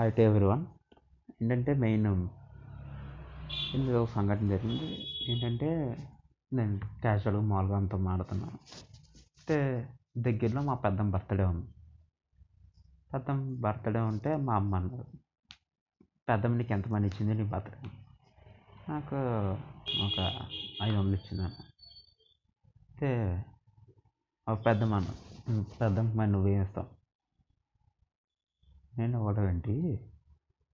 Hi to everyone ఏంటంటే main ఇందులో ఒక సంఘటన జరిగింది. ఏంటంటే నేను క్యాజువల్ మామూలుగా అంతా మాడుతున్నాను అయితే దగ్గరలో మా పెద్దమ్మ బర్త్డే ఉంది. పెద్దమ్మ బర్త్డే ఉంటే మా అమ్మ అన్నారు పెద్దమ్మ నీకు ఎంత మనీ ఇచ్చింది నీ బర్త్డే నాకు ఒక ఐదు వందలు ఇచ్చిందన్న అయితే ఒక పెద్దమ్మ అన్న పెద్దమ్మకి మరి నువ్వేం ఇస్తావు? నేను ఇవ్వడం ఏంటి?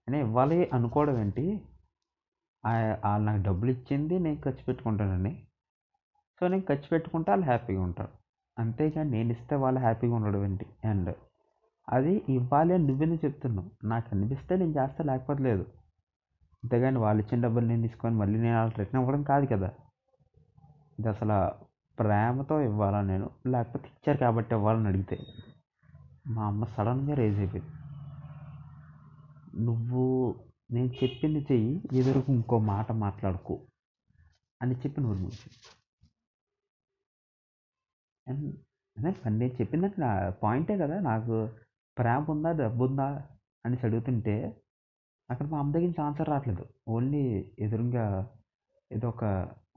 నేను ఇవ్వాలి అనుకోవడం ఏంటి? వాళ్ళు నాకు డబ్బులు ఇచ్చింది నేను ఖర్చు పెట్టుకుంటానండి. సో నేను ఖర్చు పెట్టుకుంటే వాళ్ళు హ్యాపీగా ఉంటారు. అంతేగాని నేను ఇస్తే వాళ్ళు హ్యాపీగా ఉండడం ఏంటి? అండ్ అది ఇవ్వాలి అని నువ్వెందుకు చెప్తున్నావు? నాకు అనిపిస్తే నేను చేస్తా లేకపోతే లేదు. అంతేగాని వాళ్ళు ఇచ్చిన డబ్బులు నేను తీసుకొని మళ్ళీ నేను వాళ్ళకి రిటర్న్ ఇవ్వడం కాదు కదా. ఇది అసలు ప్రేమతో ఇవ్వాలా నేను? లేకపోతే ఇచ్చారు కాబట్టి ఇవ్వాలని అడిగితే? మా అమ్మ సడన్గా రేజ్ అయిపోయింది. నువ్వు నేను చెప్పింది చెయ్యి ఎదురుకు ఇంకో మాట మాట్లాడుకో అని చెప్పి నువ్వు మూసి. అండ్ నేను చెప్పిందంటే నా పాయింటే కదా నాకు ప్రేమ ఉందా డబ్బు ఉందా అని అడుగుతుంటే అక్కడ మా అమ్మ దగ్గర నుంచి ఆన్సర్ రావట్లేదు. ఓన్లీ ఎదురుగా ఏదో ఒక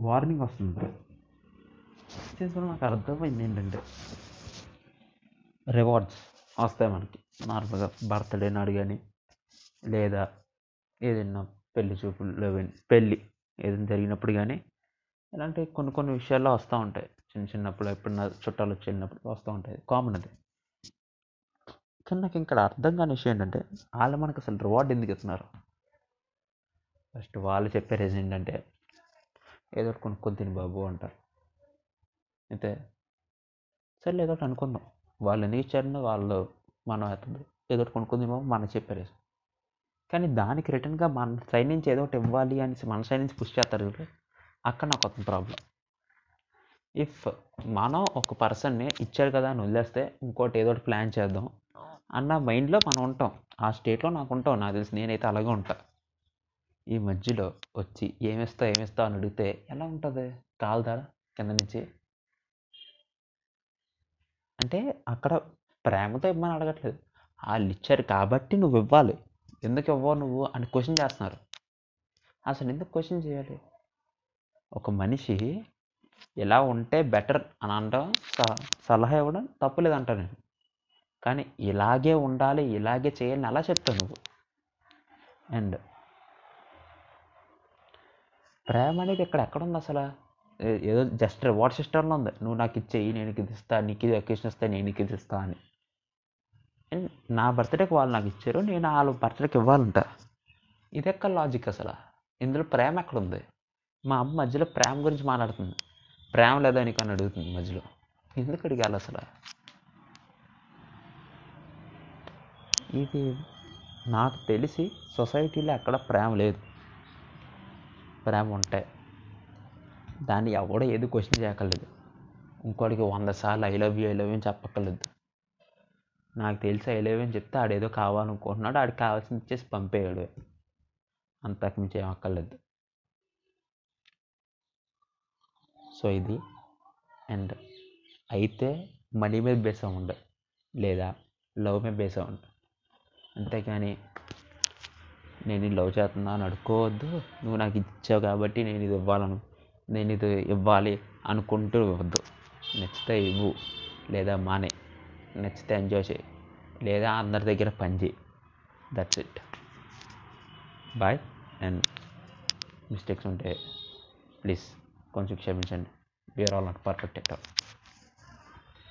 వార్నింగ్ వస్తుంది చేసుకుని నాకు అర్థమైంది ఏంటంటే రివార్డ్స్ వస్తాయి మనకి. నార్మల్గా బర్త్డే నాడు కానీ లేదా ఏదైనా పెళ్ళి చూపులు పెళ్ళి ఏదైనా జరిగినప్పుడు కానీ ఇలాంటి కొన్ని కొన్ని విషయాల్లో వస్తూ ఉంటాయి. చిన్న చిన్నప్పుడు ఎప్పుడన్నా చుట్టాలు వచ్చినప్పుడు వస్తూ ఉంటాయి. కామన్ అది. కానీ నాకు ఇక్కడ అర్థం కాని విషయం ఏంటంటే వాళ్ళు మనకు అసలు రివార్డ్ ఎందుకు ఇస్తున్నారు? ఫస్ట్ వాళ్ళు చెప్పే రీజన్ ఏంటంటే ఏదో ఒకటి కొనుక్కొని తిని బాబు అంటారు. అయితే సరే ఏదో ఒకటి అనుకుందాం. వాళ్ళు ఎందుకు ఇచ్చారని వాళ్ళు మనం అవుతుంది ఏదో ఒకటి కొనుక్కుంది బాబు మనం చెప్పారు కానీ దానికి రిటర్న్గా మన సైడ్ నుంచి ఏదో ఒకటి ఇవ్వాలి అనేసి మన సైడ్ నుంచి పుష్ చేస్తారు చూడు. అక్కడ నాకు ఒక ప్రాబ్లం ఇఫ్ మనం ఒక పర్సన్ని ఇచ్చారు కదా అని వదిలేస్తే ఇంకోటి ఏదో ఒకటి ప్లాన్ చేద్దాం అన్న మైండ్లో మనం ఉంటాం. ఆ స్టేట్లో నాకు ఉంటాం నాకు తెలిసి నేనైతే అలాగే ఉంటా. ఈ మధ్యలో వచ్చి ఏమిస్తావు ఏమిస్తావు అని అడిగితే ఎలా ఉంటుంది? కాలుదా కింద నుంచి? అంటే అక్కడ ప్రేమతో ఇవ్వమని అడగట్లేదు. వాళ్ళు ఇచ్చారు కాబట్టి నువ్వు ఇవ్వాలి. ఎందుకు ఇవ్వవు నువ్వు అని క్వశ్చన్ చేస్తున్నారు. అసలు ఎందుకు క్వశ్చన్ చేయాలి? ఒక మనిషి ఇలా ఉంటే బెటర్ అని అనడం సలహా ఇవ్వడం తప్పులేదు నేను. కానీ ఇలాగే ఉండాలి ఇలాగే చేయాలని అలా చెప్తావు నువ్వు. అండ్ ప్రేమ అనేది ఇక్కడ ఎక్కడుంది అసలు? ఏదో జస్ట్ రివార్డ్ సిస్టంలో ఉంది. నువ్వు నాకు ఇచ్చేయి నేను ఇది ఇస్తా నీకు ఇది ఒకేషన్ ఇస్తా నేను నీకు ఇది ఇస్తా అని. నా బర్త్డేకి వాళ్ళు నాకు ఇచ్చారు నేను వాళ్ళ బర్త్డేకి ఇవ్వాలంట. ఇది ఎక్కడ లాజిక్ అసలు. ఇందులో ప్రేమ ఎక్కడ ఉంది మా అమ్మ మధ్యలో ప్రేమ గురించి మాట్లాడుతుంది. ప్రేమ లేదా నీకు అని అడుగుతుంది మధ్యలో. ఎందుకు అడిగాలి అసలు? ఇది నాకు తెలిసి సొసైటీలో ఎక్కడ ప్రేమ లేదు. ప్రేమ ఉంటాయి దాన్ని ఎవడో ఏది క్వశ్చన్ చేయక్కర్లేదు. ఇంకోటికి వంద సార్లు I love you I love you అని చెప్పక్కర్లేదు. నాకు తెలిసి ఐ లవ్ అని చెప్తే ఆడేదో కావాలనుకుంటున్నాడు ఆడికి కావాల్సింది ఇచ్చేసి పంపేయడు. అంతకుమించి ఏం అక్కర్లేదు. సో ఇది. అండ్ అయితే మనీ మీద బేస్ అవ్వండి లేదా లవ్ మీద బేస్ అవ్వండి అంతేకాని నేను లవ్ చేస్తున్నా అని అడుక్కోవద్దు నువ్వు నాకు ఇచ్చావు కాబట్టి నేను ఇది ఇవ్వాలను నేను ఇది ఇవ్వాలి అనుకుంటూ వద్దు నచ్చితే ఇవ్వు లేదా మానే. నచ్చితే ఎంజాయ్ చేయి. లేదా అందరి దగ్గర పని చేయి. That's it bye and mistakes ఉంటే ప్లీజ్ కొంచెం క్షమించండి. We are all not perfect at all